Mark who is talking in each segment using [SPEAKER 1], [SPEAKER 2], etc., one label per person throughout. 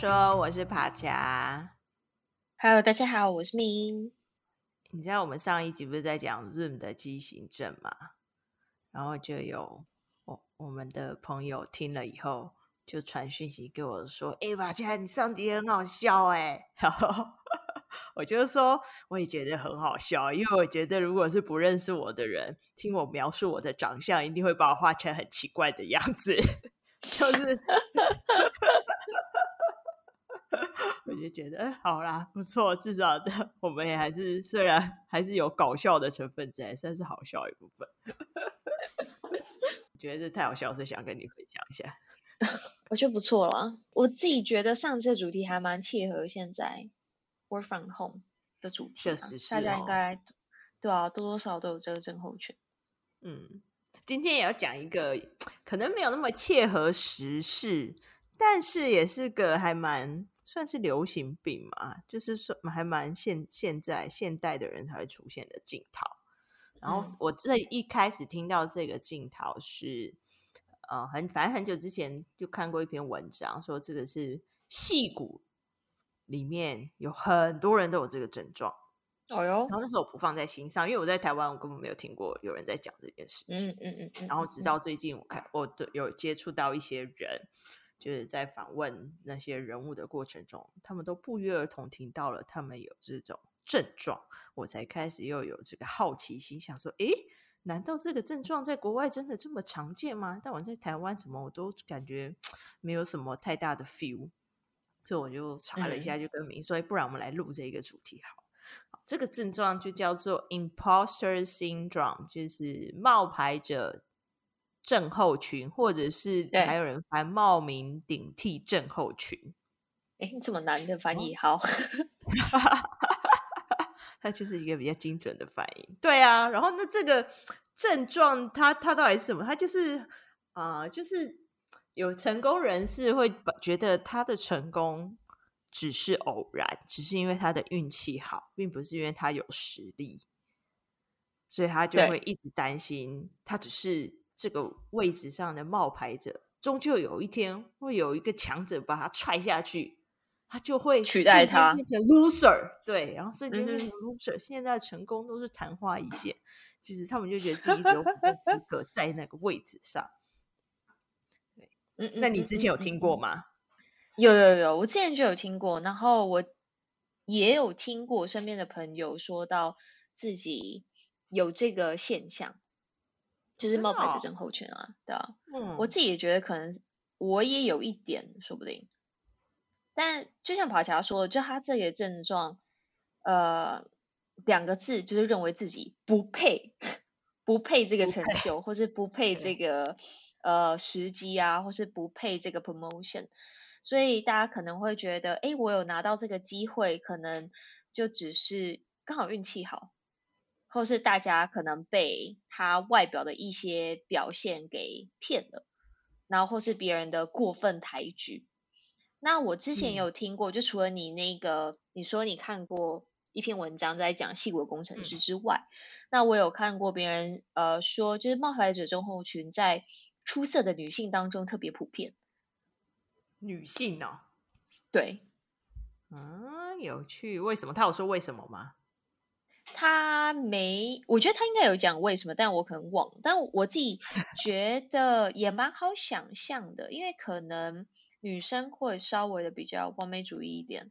[SPEAKER 1] 说，我是帕恰。
[SPEAKER 2] Hello，大家好，我是 Min。
[SPEAKER 1] 你知道我们上一集不是在讲 Zoom 的畸形症吗？然后就有我我们的朋友听了以后，就传讯息给我说：“哎，帕恰，你上集很好笑哎。”然后我就说，我也觉得很好笑，因为我觉得如果是不认识我的人听我描述我的长相，一定会把我画成很奇怪的样子，就是。我就觉得，哎，好啦，不错，至少的 我们也还是虽然还是有搞笑的成分在，算是好笑一部分。我 觉得这太好笑，所以想跟你分享一下。
[SPEAKER 2] 我觉得不错啦，我自己觉得上次的主题还蛮切合现在 work from home 的主题，啊，确实是，大家应该对啊，多多少少都有这个症候群。
[SPEAKER 1] 嗯，今天也要讲一个可能没有那么切合时事。但是也是个还蛮算是流行病嘛，就是说还蛮现现在现代的人才会出现的镜头。然后我最一开始听到这个镜头是，呃，很反正很久之前就看过一篇文章，说这个是戏骨里面有很多人都有这个症状。
[SPEAKER 2] 哦哟，
[SPEAKER 1] 然后那时候我不放在心上，因为我在台湾，我根本没有听过有人在讲这件事情。
[SPEAKER 2] 嗯嗯嗯。
[SPEAKER 1] 然后直到最近，我看我有接触到一些人。就是在访问那些人物的过程中，他们都不约而同听到了他们有这种症状，我才开始又有这个好奇心，想说：诶，难道这个症状在国外真的这么常见吗？但我在台湾怎么我都感觉 没有什么太大的 feel，所以我就查了一下，就跟明说：不然我们来录这个主题好。好，这个症状就叫做 Imposter Syndrome，就是冒牌者。症候群，或者是还有人翻冒名顶替症候群。
[SPEAKER 2] 哎，这么难的翻译，好，
[SPEAKER 1] 它就是一个比较精准的翻译。对啊，然后那这个症状，它它到底是什么？它就是啊、呃，就是有成功人士会觉得他的成功只是偶然，只是因为他的运气好，并不是因为他有实力，所以他就会一直担心他只是。这个位置上的冒牌者，终究有一天会有一个强者把他踹下去，他就会
[SPEAKER 2] 取代他，
[SPEAKER 1] 变成 loser。对，然后瞬间变成 loser，嗯。现在成功都是昙花一现，其实他们就觉得自己有资 格在那个位置上。对，嗯，那你之前有听过吗？
[SPEAKER 2] 有有有，我之前就有听过，然后我也有听过身边的朋友说到自己有这个现象。就是冒牌者症候群啊，对啊，嗯，我自己也觉得可能我也有一点，说不定。但就像帕恰说的，就他这个症状，呃，两个字就是认为自己不配，不配这个成就，或是不配这个呃时机啊，或是不配这个 promotion，所以大家可能会觉得，哎，我有拿到这个机会，可能就只是刚好运气好。或是大家可能被他外表的一些表现给骗了，然后或是别人的过分抬举。那我之前有听过，嗯、就除了你那个，你说你看过一篇文章在讲矽谷工程师之外，嗯，那我有看过别人呃说，就是冒牌者症候群在出色的女性当中特别普遍。
[SPEAKER 1] 女性哦，
[SPEAKER 2] 对，
[SPEAKER 1] 嗯，有趣。为什么？他有说为什么吗？
[SPEAKER 2] 他没，我觉得他应该有讲为什么，但我可能忘。但我自己 觉得也蛮好想象的，因为可能女生会稍微的比较完美主义一点，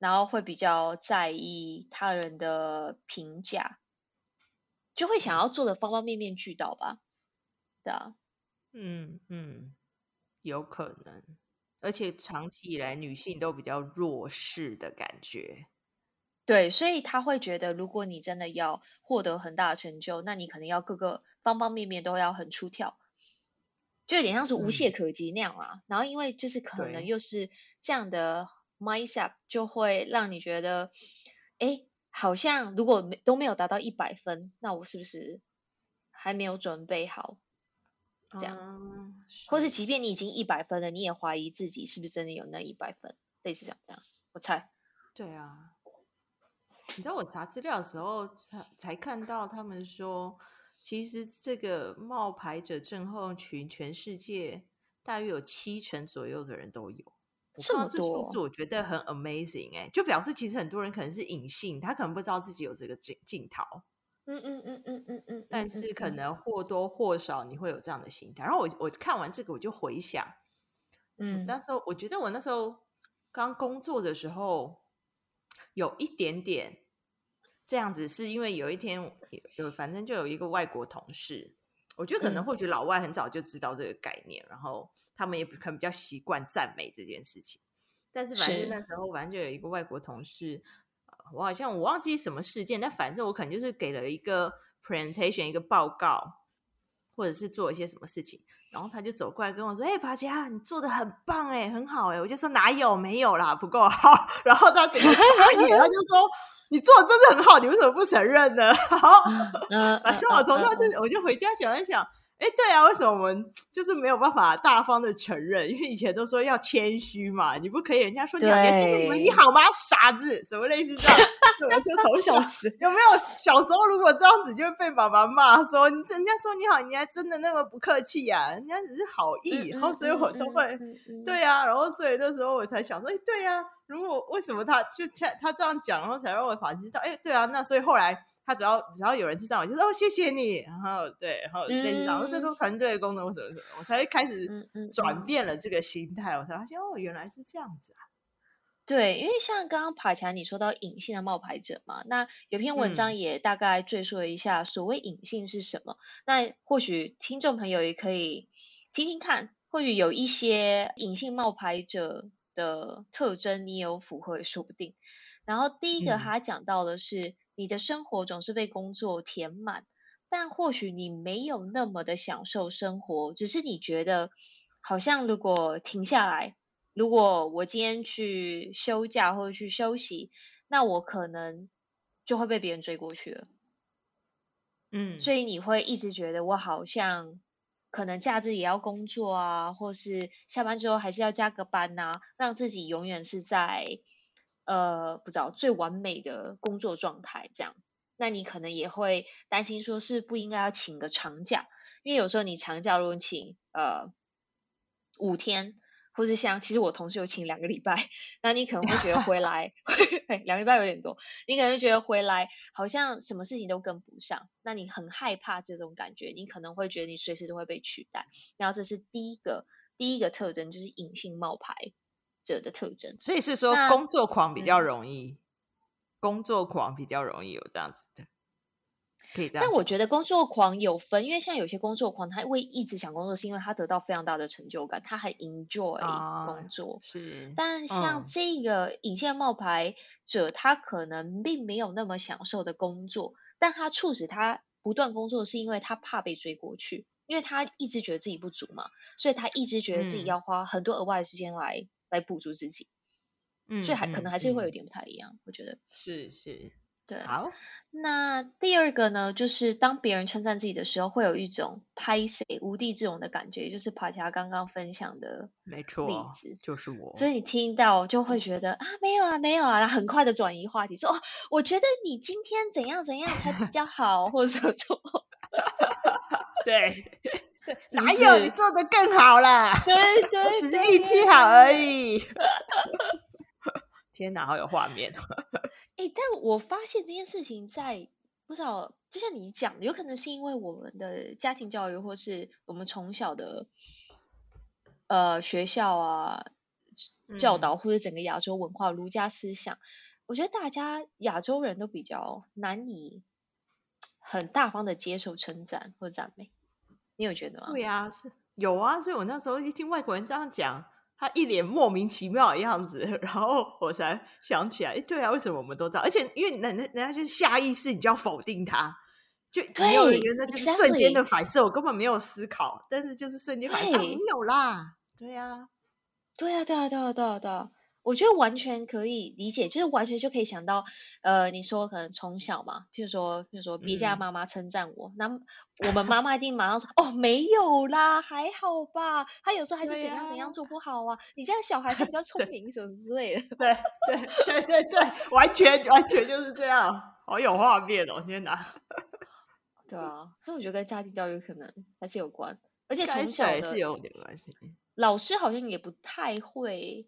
[SPEAKER 2] 然后会比较在意他人的评价，就会想要做的方方面面俱到吧？对啊，
[SPEAKER 1] 嗯嗯，有可能，而且长期以来女性都比较弱势的感觉。
[SPEAKER 2] 对，所以他会觉得，如果你真的要获得很大的成就，那你可能要各个方方面面都要很出挑，就有点像是无懈可击那样啊。嗯、然后因为就是可能又是这样的 mindset，就会让你觉得，哎，好像如果没都没有达到一百分，那我是不是还没有准备好？这样，嗯、或是即便你已经一百分了，你也怀疑自己是不是真的有那一百分，类似这样这样。我猜，
[SPEAKER 1] 对啊。你知道我查资料的时候才才看到，他们说，其实这个冒牌者症候群，全世界大约有七成左右的人都有。
[SPEAKER 2] 这么多
[SPEAKER 1] 数字，我觉得很 amazing 哎、欸，就表示其实很多人可能是隐性，他可能不知道自己有这个镜镜头。
[SPEAKER 2] 嗯嗯嗯嗯嗯嗯，
[SPEAKER 1] 但是可能或多或少你会有这样的心态。然后我我看完这个，我就回想，嗯，那时候我觉得我那时候刚工作的时候，有一点点这样子，是因为有一天有反正就有一个外国同事，我觉得可能或许老外很早就知道这个概念，嗯、然后他们也可能比较习惯赞美这件事情。但是反正那时候反正就有一个外国同事。我好像我忘记什么事件，但反正我可能就是给了一个 presentation 一个报告，或者是做一些什么事情，然后他就走过来跟我说：“哎、欸，帕佳，你做的很棒哎，很好哎。”我就说：“哪有，没有啦，不够好。” 然后他整个傻眼，他就说：“你做的真的很好，你为什么不承认呢？” 好，反正我从那次我就回家想一想。哎，对啊，为什么我们就是没有办法大方的承认？因为以前都说要谦虚嘛，你不可以人家说你好，你真的以为你好吗？傻子，什么类似这样？对，就从小有没有小时候如果这样子就会被爸爸骂说，你人家说你好，你还真的那么不客气呀、啊？人家只是好意，然后所以我就会对呀、啊，然后所以那时候我才想说，哎，对呀、啊，如果为什么他就他这样讲，然后才让我反思到，哎，对啊，那所以后来。他只要只要有人知道我，就说哦谢谢你，然后对，然后类似，然后这个团队的功能什么什么，我才开始转变了这个心态，我才发现哦原来是这样子啊。
[SPEAKER 2] 对，因为像刚刚爬墙你说到隐性的冒牌者嘛，那有篇文章也大概赘述了一下所谓隐性是什么，嗯、那或许听众朋友也可以听听看，或许有一些隐性冒牌者的特征你有符合也说不定。然后第一个他讲到的是。嗯你的生活总是被工作填满，但或许你没有那么的享受生活，只是你觉得好像如果停下来，如果我今天去休假或者去休息，那我可能就会被别人追过去了。嗯，所以你会一直觉得我好像可能假日也要工作啊，或是下班之后还是要加个班呐、啊，让自己永远是在。呃，不知道最完美的工作状态这样，那你可能也会担心说，是不应该要请个长假，因为有时候你长假如果请呃五天，或是像其实我同事有请两个礼拜，那你可能会觉得回来 两个礼拜有点多，你可能觉得回来好像什么事情都跟不上，那你很害怕这种感觉，你可能会觉得你随时都会被取代，然后这是第一个第一个特征，就是隐性冒牌者的特征，
[SPEAKER 1] 所以是说工作狂比较容易，嗯、工作狂比较容易有这样子的，可以这样。
[SPEAKER 2] 但我觉得工作狂有分，因为像有些工作狂，他会一直想工作，是因为他得到非常大的成就感，他很 enjoy 工作。啊、是，但像这个隐性冒牌者，他可能并没有那么享受的工作，但他促使他不断工作，是因为他怕被追过去，因为他一直觉得自己不足嘛，所以他一直觉得自己要花很多额外的时间来。来补足自己，嗯，所以还可能还是会有点不太一样，嗯、我觉得
[SPEAKER 1] 是是，
[SPEAKER 2] 对。
[SPEAKER 1] 好，
[SPEAKER 2] 那第二个呢，就是当别人称赞自己的时候，会有一种拍谁无地自容的感觉，也就是帕恰刚刚分享的，没错，例子
[SPEAKER 1] 就是我。
[SPEAKER 2] 所以你听到就会觉得啊，没有啊，没有啊，然后很快的转移话题，说哦，我觉得你今天怎样怎样才比较好，或者什么，
[SPEAKER 1] 对。哪有你做的更好了？
[SPEAKER 2] 对对，
[SPEAKER 1] 只是运气好而已。天哪，好有画面！
[SPEAKER 2] 哎、欸，但我发现这件事情在不知道，就像你讲，有可能是因为我们的家庭教育，或是我们从小的呃学校啊教导，或者整个亚洲文化儒家思想，我觉得大家亚洲人都比较难以很大方的接受称赞或赞美。你有觉得吗？
[SPEAKER 1] 对啊，是有啊，所以我那时候一听外国人这样讲，他一脸莫名其妙的样子，然后我才想起来，哎，对啊，为什么我们都这样？而且因为人人家就是下意识，你就要否定他，就没有人觉得就是瞬间的反射，我根本没有思考，但是就是瞬间反射，没有啦，对呀，
[SPEAKER 2] 对呀，对呀，对呀，对呀，对呀。我觉得完全可以理解，就是完全就可以想到，呃，你说可能从小嘛，譬如说，譬如说别家妈妈称赞我，那、嗯、我们妈妈一定马上说，哦，没有啦，还好吧，他有时候还是怎样怎样做不好啊，啊你这样小孩子比较 聪明什么之类的，
[SPEAKER 1] 对对对对对，完全完全就是这样，好有画面哦，天哪，
[SPEAKER 2] 对啊，所以我觉得跟家庭教育可能还是有关，而且从小也
[SPEAKER 1] 是有点关系，
[SPEAKER 2] 老师好像也不太会。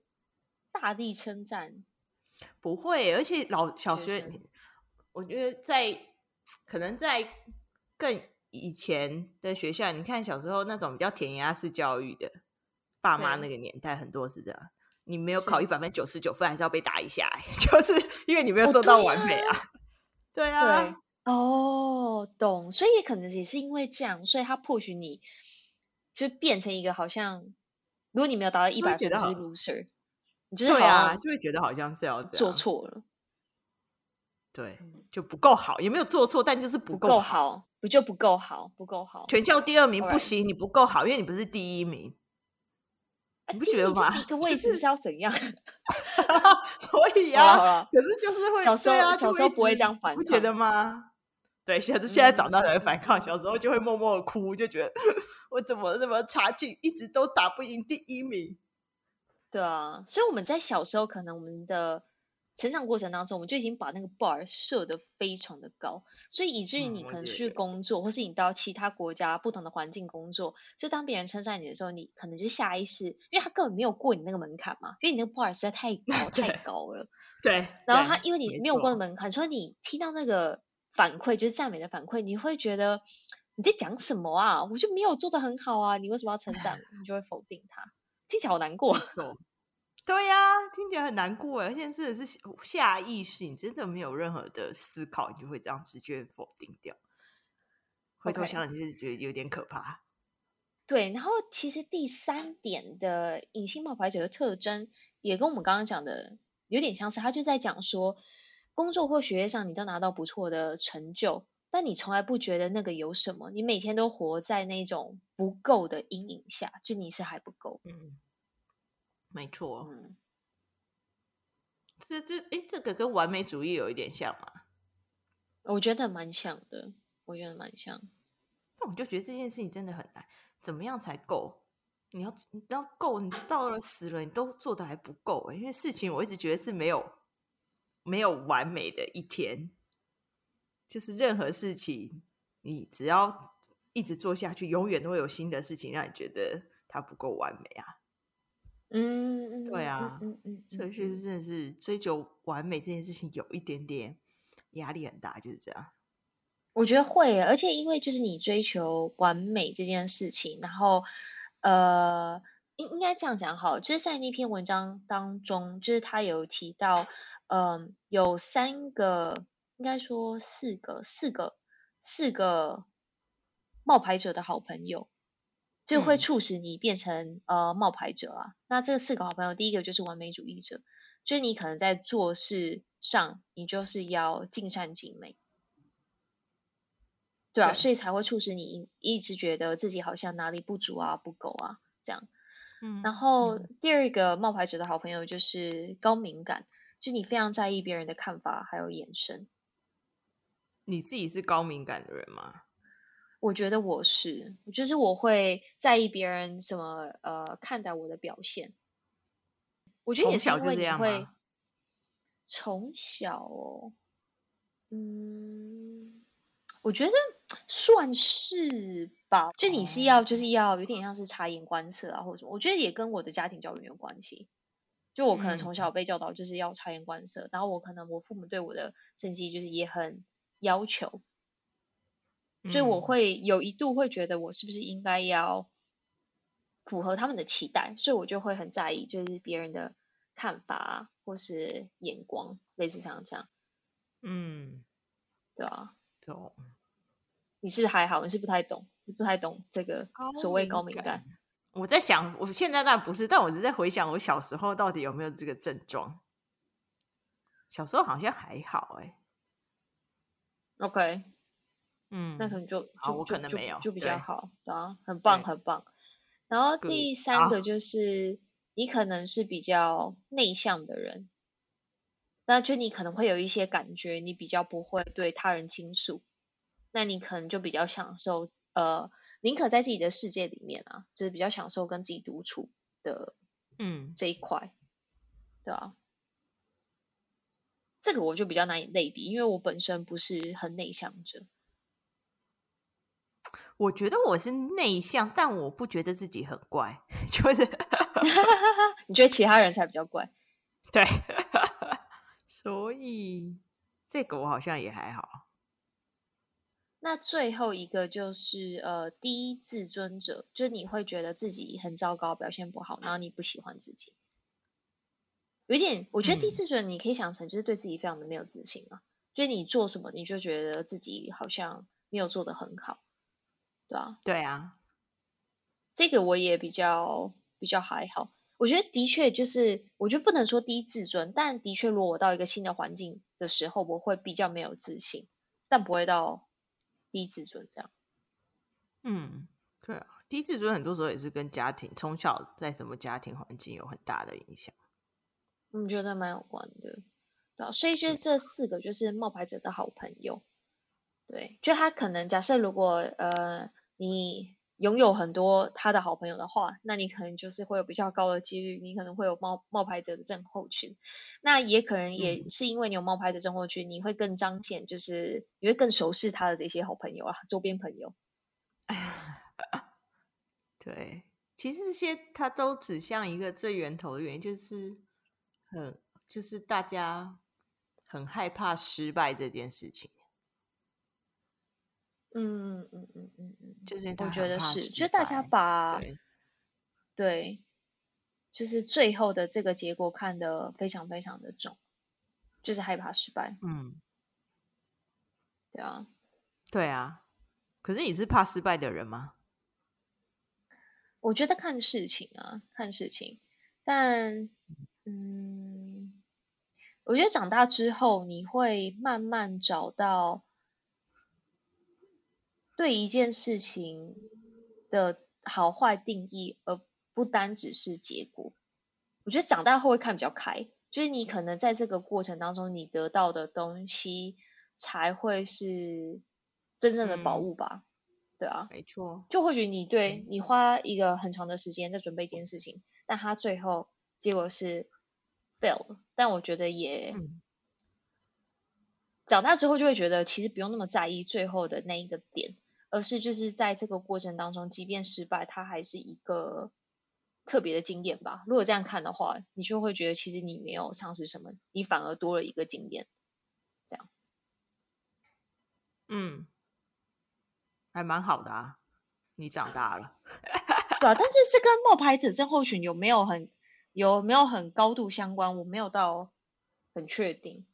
[SPEAKER 2] 大力称赞，
[SPEAKER 1] 不会。而且老小学，我觉得在可能在更以前的学校，你看小时候那种比较填鸭式教育的，爸妈那个年代很多是这样。你没有考一百分，九十九分还是要被打一下，就是因为你没有做到完美啊。对啊，
[SPEAKER 2] 对啊，对哦，懂。所以可能也是因为这样，所以他 push 你，就变成一个好像，如果你没有达到一百分，就是 loser。你就是
[SPEAKER 1] 对啊，就会觉得好像是要
[SPEAKER 2] 做错了。
[SPEAKER 1] 对，就不够好，也没有做错，但就是不够好，
[SPEAKER 2] 不就不够好，不够好。
[SPEAKER 1] 全校第二名不行，你不够好，因为你不是第一名。你不觉得吗？
[SPEAKER 2] 一个位置是要怎样？
[SPEAKER 1] 所以啊，可是就是会
[SPEAKER 2] 小时候小时候不会这样反抗，
[SPEAKER 1] 不觉得吗？对，现在现在长大才会反抗，小时候就会默默的哭，就觉得 我怎么那么差劲，一直都打不赢第一名。
[SPEAKER 2] 对啊，所以我们在小时候可能我们的。成长过程当中，我们就已经把那个 bar 设的非常的高，所以以至于你可能去工作，嗯、或是你到其他国家不同的环境工作，就当别人称赞你的时候，你可能就下意识，因为他根本没有过你那个门槛嘛，因为你那个 bar 实在太高 太高了。
[SPEAKER 1] 对。
[SPEAKER 2] 然后他因为你没有过的门槛，所以你听到那个反馈，就是赞美的反馈，你会觉得你在讲什么啊？我就没有做的很好啊，你为什么要称赞？你就会否定他，听起来好难过。
[SPEAKER 1] 对呀、啊，听起来很难过哎，而且真的是下意识，你真的没有任何的思考，你就会这样直接否定掉。回头想想，就是觉得有点可怕。
[SPEAKER 2] 对，然后其实第三点的隐性冒牌者的特征，也跟我们刚刚讲的有点相似。他就在讲说，工作或学业上你都拿到不错的成就，但你从来不觉得那个有什么，你每天都活在那种不够的阴影下，就你是还不够。嗯。
[SPEAKER 1] 没错，嗯，这这诶，这个跟完美主义有一点像吗？
[SPEAKER 2] 我觉得蛮像的，我觉得蛮像。
[SPEAKER 1] 那我就觉得这件事情真的很难，怎么样才够？你要你要够，你到了死了，你都做得还不够诶，因为事情我一直觉得是没有没有完美的一天，就是任何事情，你只要一直做下去，永远都会有新的事情让你觉得它不够完美啊。
[SPEAKER 2] 嗯，
[SPEAKER 1] 对啊，嗯嗯，所以是真的是追求完美这件事情有一点点压力很大，就是这样。
[SPEAKER 2] 我觉得会，而且因为就是你追求完美这件事情，然后呃，应应该这样讲好，就是在那篇文章当中，就是他有提到，嗯、有三个，应该说四个，四个，四个冒牌者的好朋友。就会促使你变成、嗯、呃冒牌者啊。那这四个好朋友，第一个就是完美主义者，就是你可能在做事上，你就是要尽善尽美，对啊，对，所以才会促使你一直觉得自己好像哪里不足啊、不够啊这样。嗯，然后、嗯、第二个冒牌者的好朋友就是高敏感，就你非常在意别人的看法还有眼神。
[SPEAKER 1] 你自己是高敏感的人吗？
[SPEAKER 2] 我觉得我是，就是我会在意别人怎么呃看待我的表现。我觉得也是因为你会从小哦，嗯，我觉得算是吧。就你是要就是要有点像是察言观色啊，或者什么。我觉得也跟我的家庭教育有关系。就我可能从小被教导就是要察言观色，嗯，然后我可能我父母对我的成绩就是也很要求。所以我会有一度会觉得我是不是应该要符合他们的期待，所以我就会很在意，就是别人的看法或是眼光，类似像这样。
[SPEAKER 1] 嗯，
[SPEAKER 2] 对啊，
[SPEAKER 1] 懂。
[SPEAKER 2] 你是还好？你是不太懂，你不太懂这个所谓高敏感。
[SPEAKER 1] 我在想，我现在那不是，但我是在回想我小时候到底有没有这个症状。小时候好像还好，欸，哎。
[SPEAKER 2] OK。
[SPEAKER 1] 嗯，
[SPEAKER 2] 那可能就
[SPEAKER 1] 好，我可能没有，
[SPEAKER 2] 就比较好，对啊，很棒，很棒。然后第三个就是你可能是比较内向的人，那就你可能会有一些感觉，你比较不会对他人倾诉，那你可能就比较享受，呃，宁可在自己的世界里面啊，就是比较享受跟自己独处的，嗯，这一块，嗯，对啊。这个我就比较难以类比，因为我本身不是很内向者。
[SPEAKER 1] 我觉得我是内向，但我不觉得自己很怪，就是
[SPEAKER 2] 你觉得其他人才比较怪？
[SPEAKER 1] 对，所以这个我好像也还好。
[SPEAKER 2] 那最后一个就是呃，低自尊者，就是你会觉得自己很糟糕，表现不好，然后你不喜欢自己。有一点，我觉得低自尊你可以想成就是对自己非常的没有自信啊，嗯、就是你做什么你就觉得自己好像没有做的很好，对啊？
[SPEAKER 1] 对啊，
[SPEAKER 2] 这个我也比较比较还好。我觉得的确就是，我觉得不能说低自尊，但的确，如果我到一个新的环境的时候，我会比较没有自信，但不会到低自尊这样。
[SPEAKER 1] 嗯，对啊，低自尊很多时候也是跟家庭，从小在什么家庭环境有很大的影响。
[SPEAKER 2] 我觉得蛮有关的，对啊，所以就是这四个就是冒牌者的好朋友，对，就他可能假设如果呃你。拥有很多他的好朋友的话，那你可能就是会有比较高的几率，你可能会有冒冒牌者的症候群。那也可能也是因为你有冒牌者症候群，嗯、你会更彰显，就是你会更熟悉他的这些好朋友啊，周边朋友。
[SPEAKER 1] 对，其实这些它都指向一个最源头的原因，就是很就是大家很害怕失败这件事情。
[SPEAKER 2] 嗯嗯嗯嗯嗯嗯，
[SPEAKER 1] 就是
[SPEAKER 2] 我觉得是，就大家把对，对，就是最后的这个结果看得非常非常的重，就是害怕失败。
[SPEAKER 1] 嗯，
[SPEAKER 2] 对啊，
[SPEAKER 1] 对啊。可是你是怕失败的人吗？
[SPEAKER 2] 我觉得看事情啊，看事情。但嗯，我觉得长大之后你会慢慢找到。对一件事情的好坏定义，而不单只是结果。我觉得长大后会看比较开，就是你可能在这个过程当中，你得到的东西才会是真正的宝物吧？嗯、对啊，
[SPEAKER 1] 没错。
[SPEAKER 2] 就或许你对你花一个很长的时间在准备一件事情，但它最后结果是 fail，但我觉得也、嗯、长大之后就会觉得，其实不用那么在意最后的那一个点。而是就是在这个过程当中，即便失败，它还是一个特别的经验吧。如果这样看的话，你就会觉得其实你没有丧失什么，你反而多了一个经验。这样，
[SPEAKER 1] 嗯，还蛮好的啊。你长大了，
[SPEAKER 2] 对啊。但是这跟冒牌者症候群有没有很有没有很高度相关？我没有到很确定。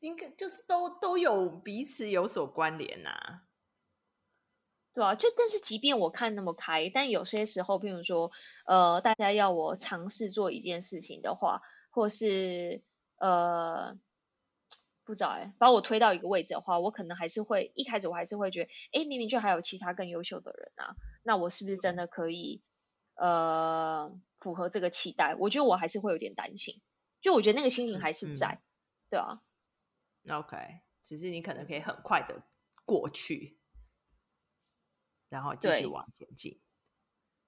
[SPEAKER 1] 应该就是都都有彼此有所关联呐、啊，
[SPEAKER 2] 对啊，就但是即便我看那么开，但有些时候，譬如说，呃，大家要我尝试做一件事情的话，或是呃，不知道哎，把我推到一个位置的话，我可能还是会一开始我还是会觉得，哎，明明就还有其他更优秀的人啊，那我是不是真的可以呃符合这个期待？我觉得我还是会有点担心，就我觉得那个心情还是在，嗯、对啊。
[SPEAKER 1] OK，只是你可能可以很快的过去，然后继续往前进。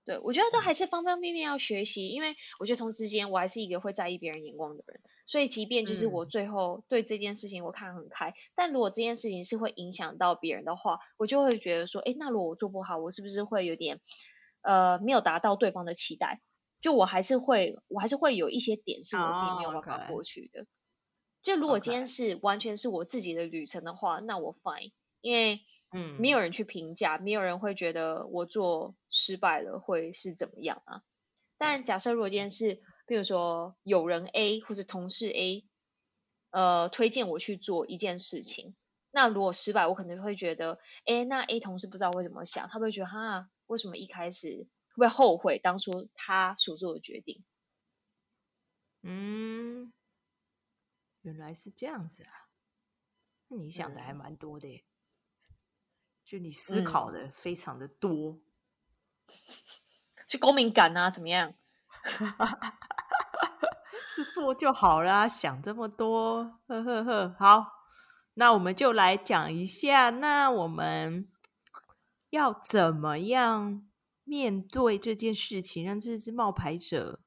[SPEAKER 2] 对，我觉得都还是方方面面要学习，因为我觉得同时间我还是一个会在意别人眼光的人，所以即便就是我最后对这件事情我看很开，嗯、但如果这件事情是会影响到别人的话，我就会觉得说，哎，那如果我做不好，我是不是会有点呃没有达到对方的期待？就我还是会，我还是会有一些点是我自己没有办法过去的。Oh, okay. 就如果今天是完全是我自己的旅程的话那我 fine，因为嗯，没有人去评价，嗯、没有人会觉得我做失败了会是怎么样啊？但假设如果今天是，比如说有人 A 或者同事 A，呃，推荐我去做一件事情，那如果失败，我可能会觉得，哎，那 A 同事不知道会怎么想，他会觉得哈，为什么一开始会不会后悔当初他所做的决定？
[SPEAKER 1] 嗯。原来是这样子啊，那你想的还蛮多的耶，嗯、就你思考的非常的多，
[SPEAKER 2] 是公民感啊？怎么样？
[SPEAKER 1] 是做就好啦，想这么多，呵呵呵。好，那我们就来讲一下，那我们要怎么样面对这件事情，让这只冒牌者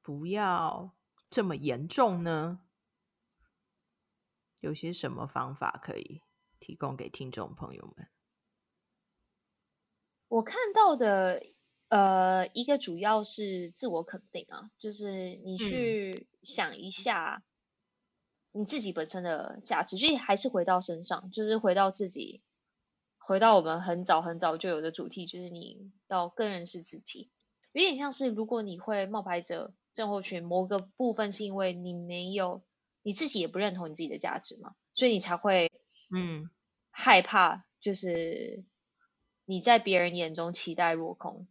[SPEAKER 1] 不要这么严重呢？有些什么方法可以提供给听众朋友们？
[SPEAKER 2] 我看到的呃，一个主要是自我肯定啊，就是你去想一下你自己本身的价值，嗯、所以还是回到身上，就是回到自己，回到我们很早很早就有的主题，就是你要更认识自己。有点像是如果你会冒牌者症候群，某个部分是因为你没有你自己也不认同你自己的价值嘛，所以你才会嗯害怕，就是你在别人眼中期待落空。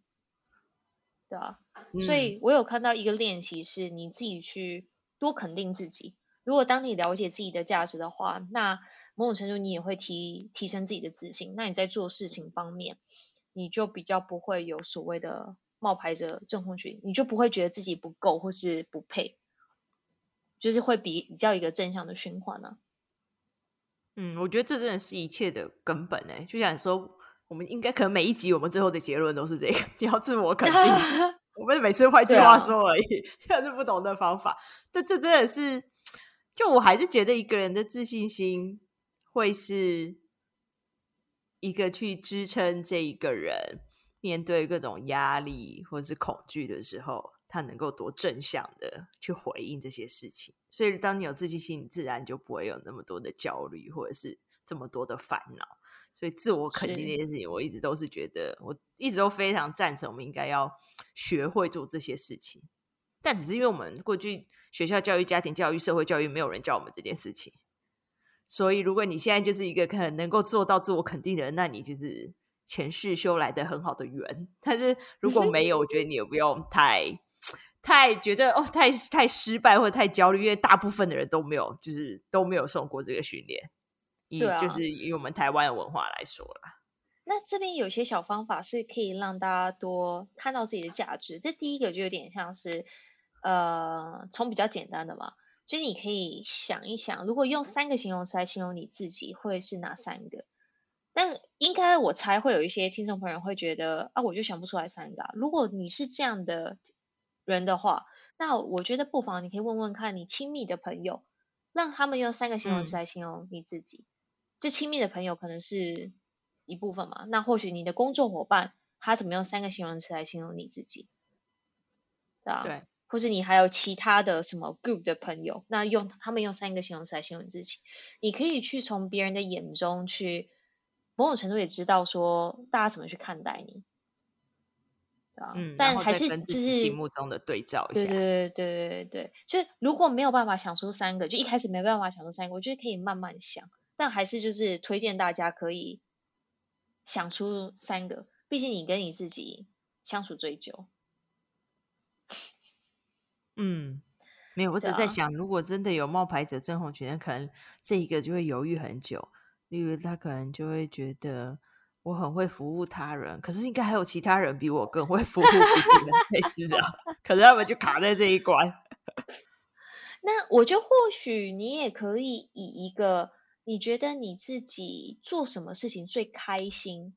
[SPEAKER 2] 对啊，嗯、所以我有看到一个练习是你自己去多肯定自己。如果当你了解自己的价值的话，那某种程度你也会提提升自己的自信。那你在做事情方面，你就比较不会有所谓的冒牌者症候群，你就不会觉得自己不够或是不配，就是会比比较一个正向的循环呢、啊。
[SPEAKER 1] 嗯，我觉得这真的是一切的根本哎，就像说。我们应该可能每一集我们最后的结论都是这个，你要自我肯定。我们每次换句话说而已，但、啊、是不同的方法。但这真的是，就我还是觉得一个人的自信心会是一个去支撑这一个人面对各种压力或者是恐惧的时候，他能够多正向的去回应这些事情。所以，当你有自信心，你自然就不会有那么多的焦虑，或者是这么多的烦恼。所以自我肯定这件事情，我一直都是觉得，我一直都非常赞成，我们应该要学会做这些事情。但只是因为我们过去学校教育、家庭教育、社会教育，没有人教我们这件事情。所以，如果你现在就是一个可能能够做到自我肯定的人，那你就是前世修来的很好的缘。但是如果没有，我觉得你也不用太太觉得哦，太太失败或者太焦虑，因为大部分的人都没有，就是都没有受过这个训练。以就是以我们台湾的文化来说啦，
[SPEAKER 2] 那这边有些小方法是可以让大家多看到自己的价值。这第一个就有点像是，呃，从比较简单的嘛，所以你可以想一想，如果用三个形容词来形容你自己，会是哪三个？但应该我猜会有一些听众朋友会觉得啊，我就想不出来三个啊。如果你是这样的人的话，那我觉得不妨你可以问问看你亲密的朋友，让他们用三个形容词来形容你自己。嗯亲密的朋友可能是一部分嘛，那或许你的工作伙伴他怎么用三个形容词来形容你自己，对啊？对，或是你还有其他的什么 group 的朋友，那用他们用三个形容词来形容自己，你可以去从别人的眼中去某种程度也知道说大家怎么去看待你，对吧？嗯，但还是就是
[SPEAKER 1] 心目中的对照一下，
[SPEAKER 2] 对对对对对对，就是如果没有办法想出三个，就一开始没办法想出三个，我觉得可以慢慢想。但还是就是推荐大家可以想出三个，毕竟你跟你自己相处最久。
[SPEAKER 1] 嗯，没有，我只是在想，啊、如果真的有冒牌者症候群，那可能这一个就会犹豫很久，例如他可能就会觉得我很会服务他人，可是应该还有其他人比我更会服务别人，类似这样，可是他们就卡在这一关。
[SPEAKER 2] 那我就或许你也可以以一个。你觉得你自己做什么事情最开心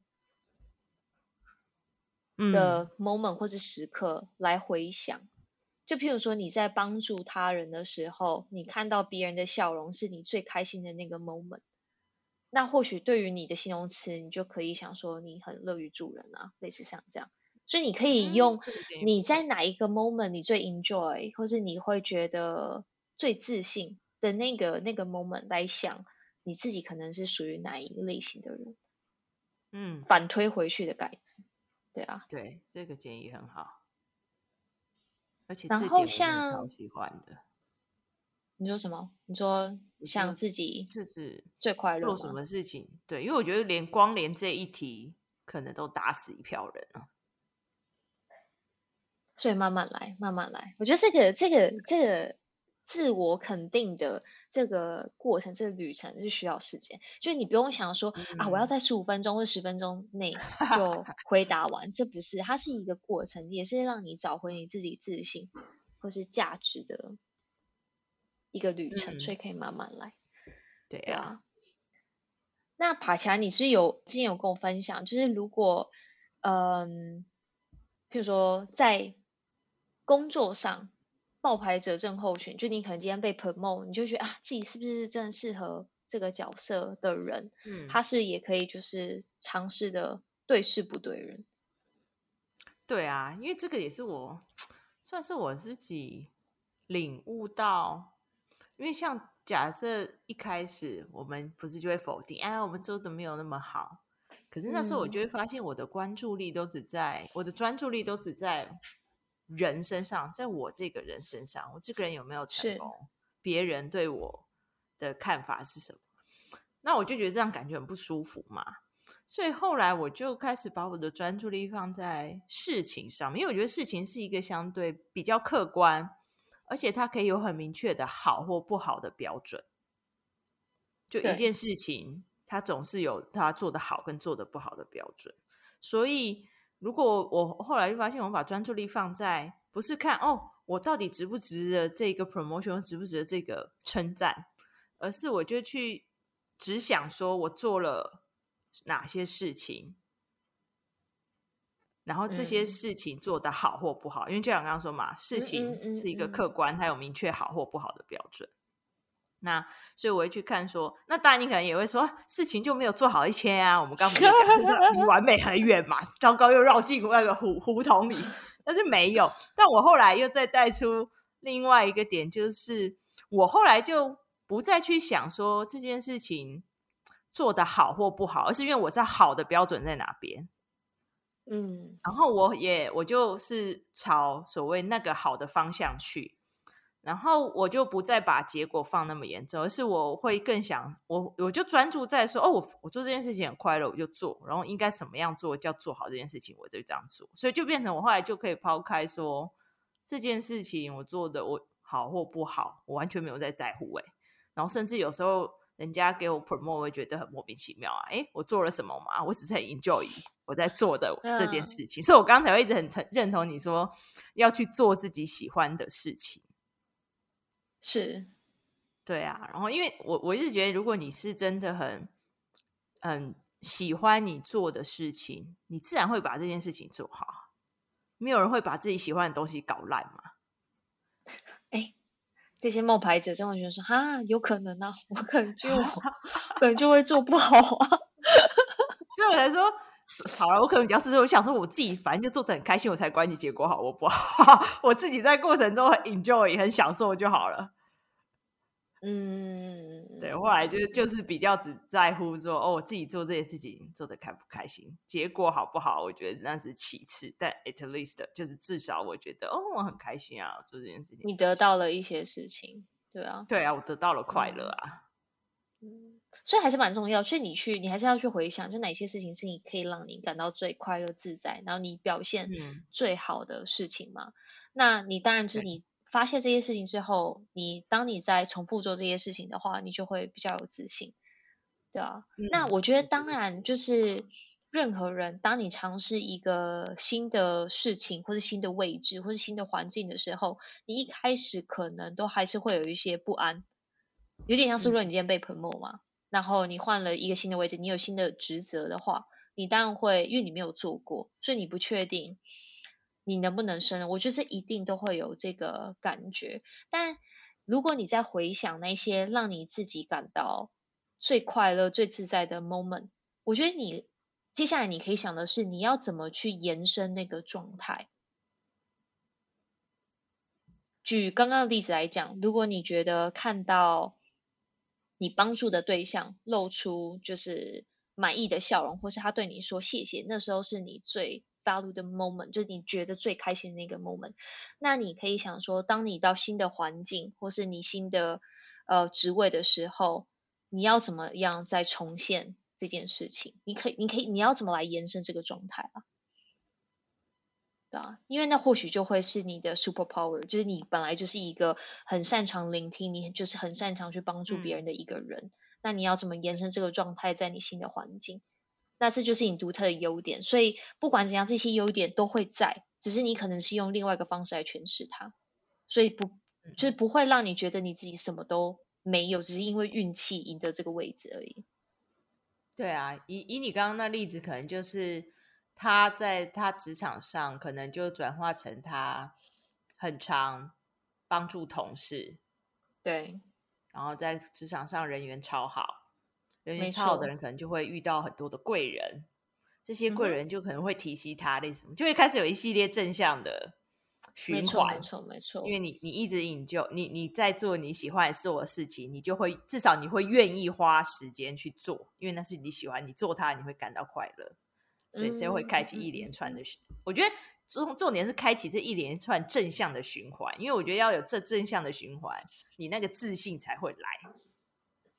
[SPEAKER 2] 的 moment 或者时刻来回想？嗯、就譬如说你在帮助他人的时候，你看到别人的笑容是你最开心的那个 moment。那或许对于你的形容词，你就可以想说你很乐于助人啊，类似像这样。所以你可以用你在哪一个 moment 你最 enjoy，或是你会觉得最自信的那个那个 moment 来想。你自己可能是属于哪一类型的人？嗯，反推回去的改子，对啊，
[SPEAKER 1] 对，这个建议很好，而且然后像超喜欢的。
[SPEAKER 2] 你说什么？你说像自己
[SPEAKER 1] 就是
[SPEAKER 2] 最快乐
[SPEAKER 1] 做什么事情？对，因为我觉得连光连这一题可能都打死一票人了，
[SPEAKER 2] 所以慢慢来，慢慢来。我觉得这个，这个，这个。自我肯定的这个过程，这个旅程是需要时间，就你不用想说、嗯、啊，我要在十五分钟或十分钟内 就回答完，这不是，它是一个过程，也是让你找回你自己自信或是价值的一个旅程，嗯、所以可以慢慢来。
[SPEAKER 1] 对啊，对啊，
[SPEAKER 2] 那爬墙，你是有之前有跟我分享，就是如果嗯，譬如说在工作上。冒牌者症候群，就你可能今天被 promote，你就觉得啊，自己是不是真的适合这个角色的人？嗯，他是也可以就是尝试的对事不对人。
[SPEAKER 1] 对啊，因为这个也是我算是我自己领悟到，因为像假设一开始我们不是就会否定，哎，我们做的没有那么好。可是那时候我就会发现，我的关注力都只在、嗯、我的专注力都只在人身上，在我这个人身上，我这个人有没有成功？别人对我的看法是什么？那我就觉得这样感觉很不舒服嘛。所以后来我就开始把我的专注力放在事情上面，因为我觉得事情是一个相对比较客观，而且它可以有很明确的好或不好的标准。就一件事情。它总是有它做的好跟做的不好的标准，所以如果我后来就发现，我把专注力放在不是看哦，我到底值不值得这个 promotion，值不值得这个称赞，而是我就去只想说我做了哪些事情，然后这些事情做得好或不好，嗯、因为就像刚刚说嘛，事情是一个客观，它有明确好或不好的标准。那所以我会去看说，那当然你可能也会说，事情就没有做好一天啊。我们刚刚不是讲离完美很远嘛，糟糕又绕进那个胡胡同里，但是没有。但我后来又再带出另外一个点，就是我后来就不再去想说这件事情做得好或不好，而是因为我在好的标准在哪边，嗯，然后我也我就是朝所谓那个好的方向去。然后我就不再把结果放那么严重，而是我会更想我，我就专注在说哦，我我做这件事情很快乐，我就做，然后应该怎么样做叫做好这件事情，我就这样做，所以就变成我后来就可以抛开说这件事情我做的我好或不好，我完全没有在在乎哎，然后甚至有时候人家给我 promote，我会觉得很莫名其妙啊，诶，我做了什么嘛？我只是很 enjoy 我在做的这件事情，所以我刚才会一直很认同你说要去做自己喜欢的事情。
[SPEAKER 2] 是，
[SPEAKER 1] 对啊，然后因为我我一直觉得，如果你是真的很很喜欢你做的事情，你自然会把这件事情做好。没有人会把自己喜欢的东西搞烂嘛。
[SPEAKER 2] 哎，这些冒牌者，这种人说哈，有可能啊，我可能就 可能就会做不好啊。
[SPEAKER 1] 所以我才说，好了，我可能比较自私，我想说我自己反正就做的很开心，我才管你结果好我不好。我自己在过程中很 enjoy，很享受就好了。嗯，对，后来就就是比较只在乎说，哦，我自己做这些事情做的开不开心，结果好不好，我觉得那是其次，但 at least 就是至少我觉得，哦，我很开心啊，做这件事情。
[SPEAKER 2] 你得到了一些事情，对啊，
[SPEAKER 1] 对啊，我得到了快乐啊。
[SPEAKER 2] 嗯，所以还是蛮重要，所以你去，你还是要去回想，就哪些事情是你可以让你感到最快乐自在，然后你表现最好的事情嘛？嗯、那你当然就是你。发现这些事情之后，你当你在重复做这些事情的话，你就会比较有自信，对啊。嗯、那我觉得，当然就是任何人，当你尝试一个新的事情，或者新的位置，或者新的环境的时候，你一开始可能都还是会有一些不安，有点像是如果你今天被 promote 嘛，嗯、然后你换了一个新的位置，你有新的职责的话，你当然会，因为你没有做过，所以你不确定。你能不能胜？我觉得一定都会有这个感觉。但如果你在回想那些让你自己感到最快乐、最自在的 moment，我觉得你接下来你可以想的是，你要怎么去延伸那个状态。举刚刚的例子来讲，如果你觉得看到你帮助的对象露出就是满意的笑容，或是他对你说谢谢，那时候是你最 value 的 moment，就是你觉得最开心的那个 moment。那你可以想说，当你到新的环境或是你新的呃职位的时候，你要怎么样再重现这件事情？你可以，你可以，你要怎么来延伸这个状态啊？对啊，因为那或许就会是你的 super power，就是你本来就是一个很擅长聆听，你就是很擅长去帮助别人的一个人。嗯、那你要怎么延伸这个状态在你新的环境？那这就是你独特的优点，所以不管怎样，这些优点都会在，只是你可能是用另外一个方式来诠释它，所以不就是不会让你觉得你自己什么都没有，只是因为运气赢得这个位置而已。
[SPEAKER 1] 对啊，以以你刚刚那例子，可能就是他在他职场上，可能就转化成他很常帮助同事，
[SPEAKER 2] 对，
[SPEAKER 1] 然后在职场上人缘超好。人缘超好的人，可能就会遇到很多的贵人，这些贵人就可能会提携他，类似什么，就会开始有一系列正向的循环。
[SPEAKER 2] 没错，没错，
[SPEAKER 1] 因为你你一直引咎你你在做你喜欢做的事情，你就会至少你会愿意花时间去做，因为那是你喜欢，你做它你会感到快乐，所以才会开启一连串的。嗯、我觉得重重点是开启这一连串正向的循环，因为我觉得要有这正向的循环，你那个自信才会来。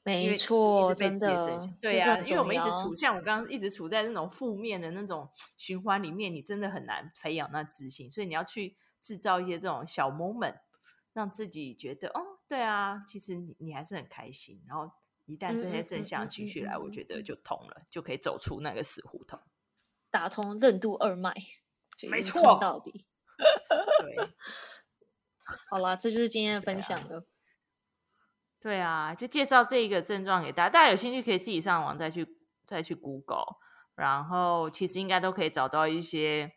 [SPEAKER 2] 没错，
[SPEAKER 1] 真的，对呀、啊，因为我们一直处像我刚刚一直处在那种负面的那种循环里面，你真的很难培养那自信。所以你要去制造一些这种小 moment，让自己觉得哦，对啊，其实你你还是很开心。然后一旦这些正向情绪来，我觉得就通了，就可以走出那个死胡同，
[SPEAKER 2] 打通任督二脉，
[SPEAKER 1] 没错，
[SPEAKER 2] 到底。对，好啦，这就是今天的分享了。
[SPEAKER 1] 对啊，就介绍这一个症状给大家，大家有兴趣可以自己上网再去再去 Google，然后其实应该都可以找到一些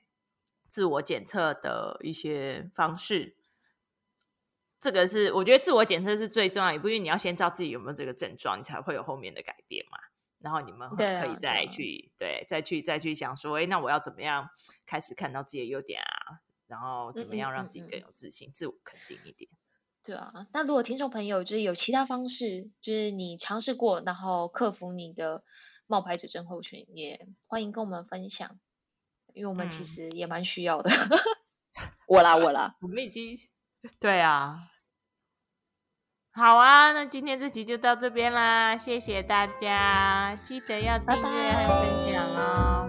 [SPEAKER 1] 自我检测的一些方式。这个是我觉得自我检测是最重要，也不因为你要先知道自己有没有这个症状，你才会有后面的改变嘛。然后你们可以再去对，再去再去想说，哎，那我要怎么样开始看到自己的优点啊？然后怎么样让自己更有自信、嗯嗯嗯嗯自我肯定一点。
[SPEAKER 2] 对啊，那如果听众朋友就是有其他方式，就是你尝试过，然后克服你的冒牌者症候群，也欢迎跟我们分享，因为我们其实也蛮需要的。嗯、我啦，我啦，
[SPEAKER 1] 我们已经对啊，好啊，那今天这集就到这边啦，谢谢大家，记得要订阅和分享哦，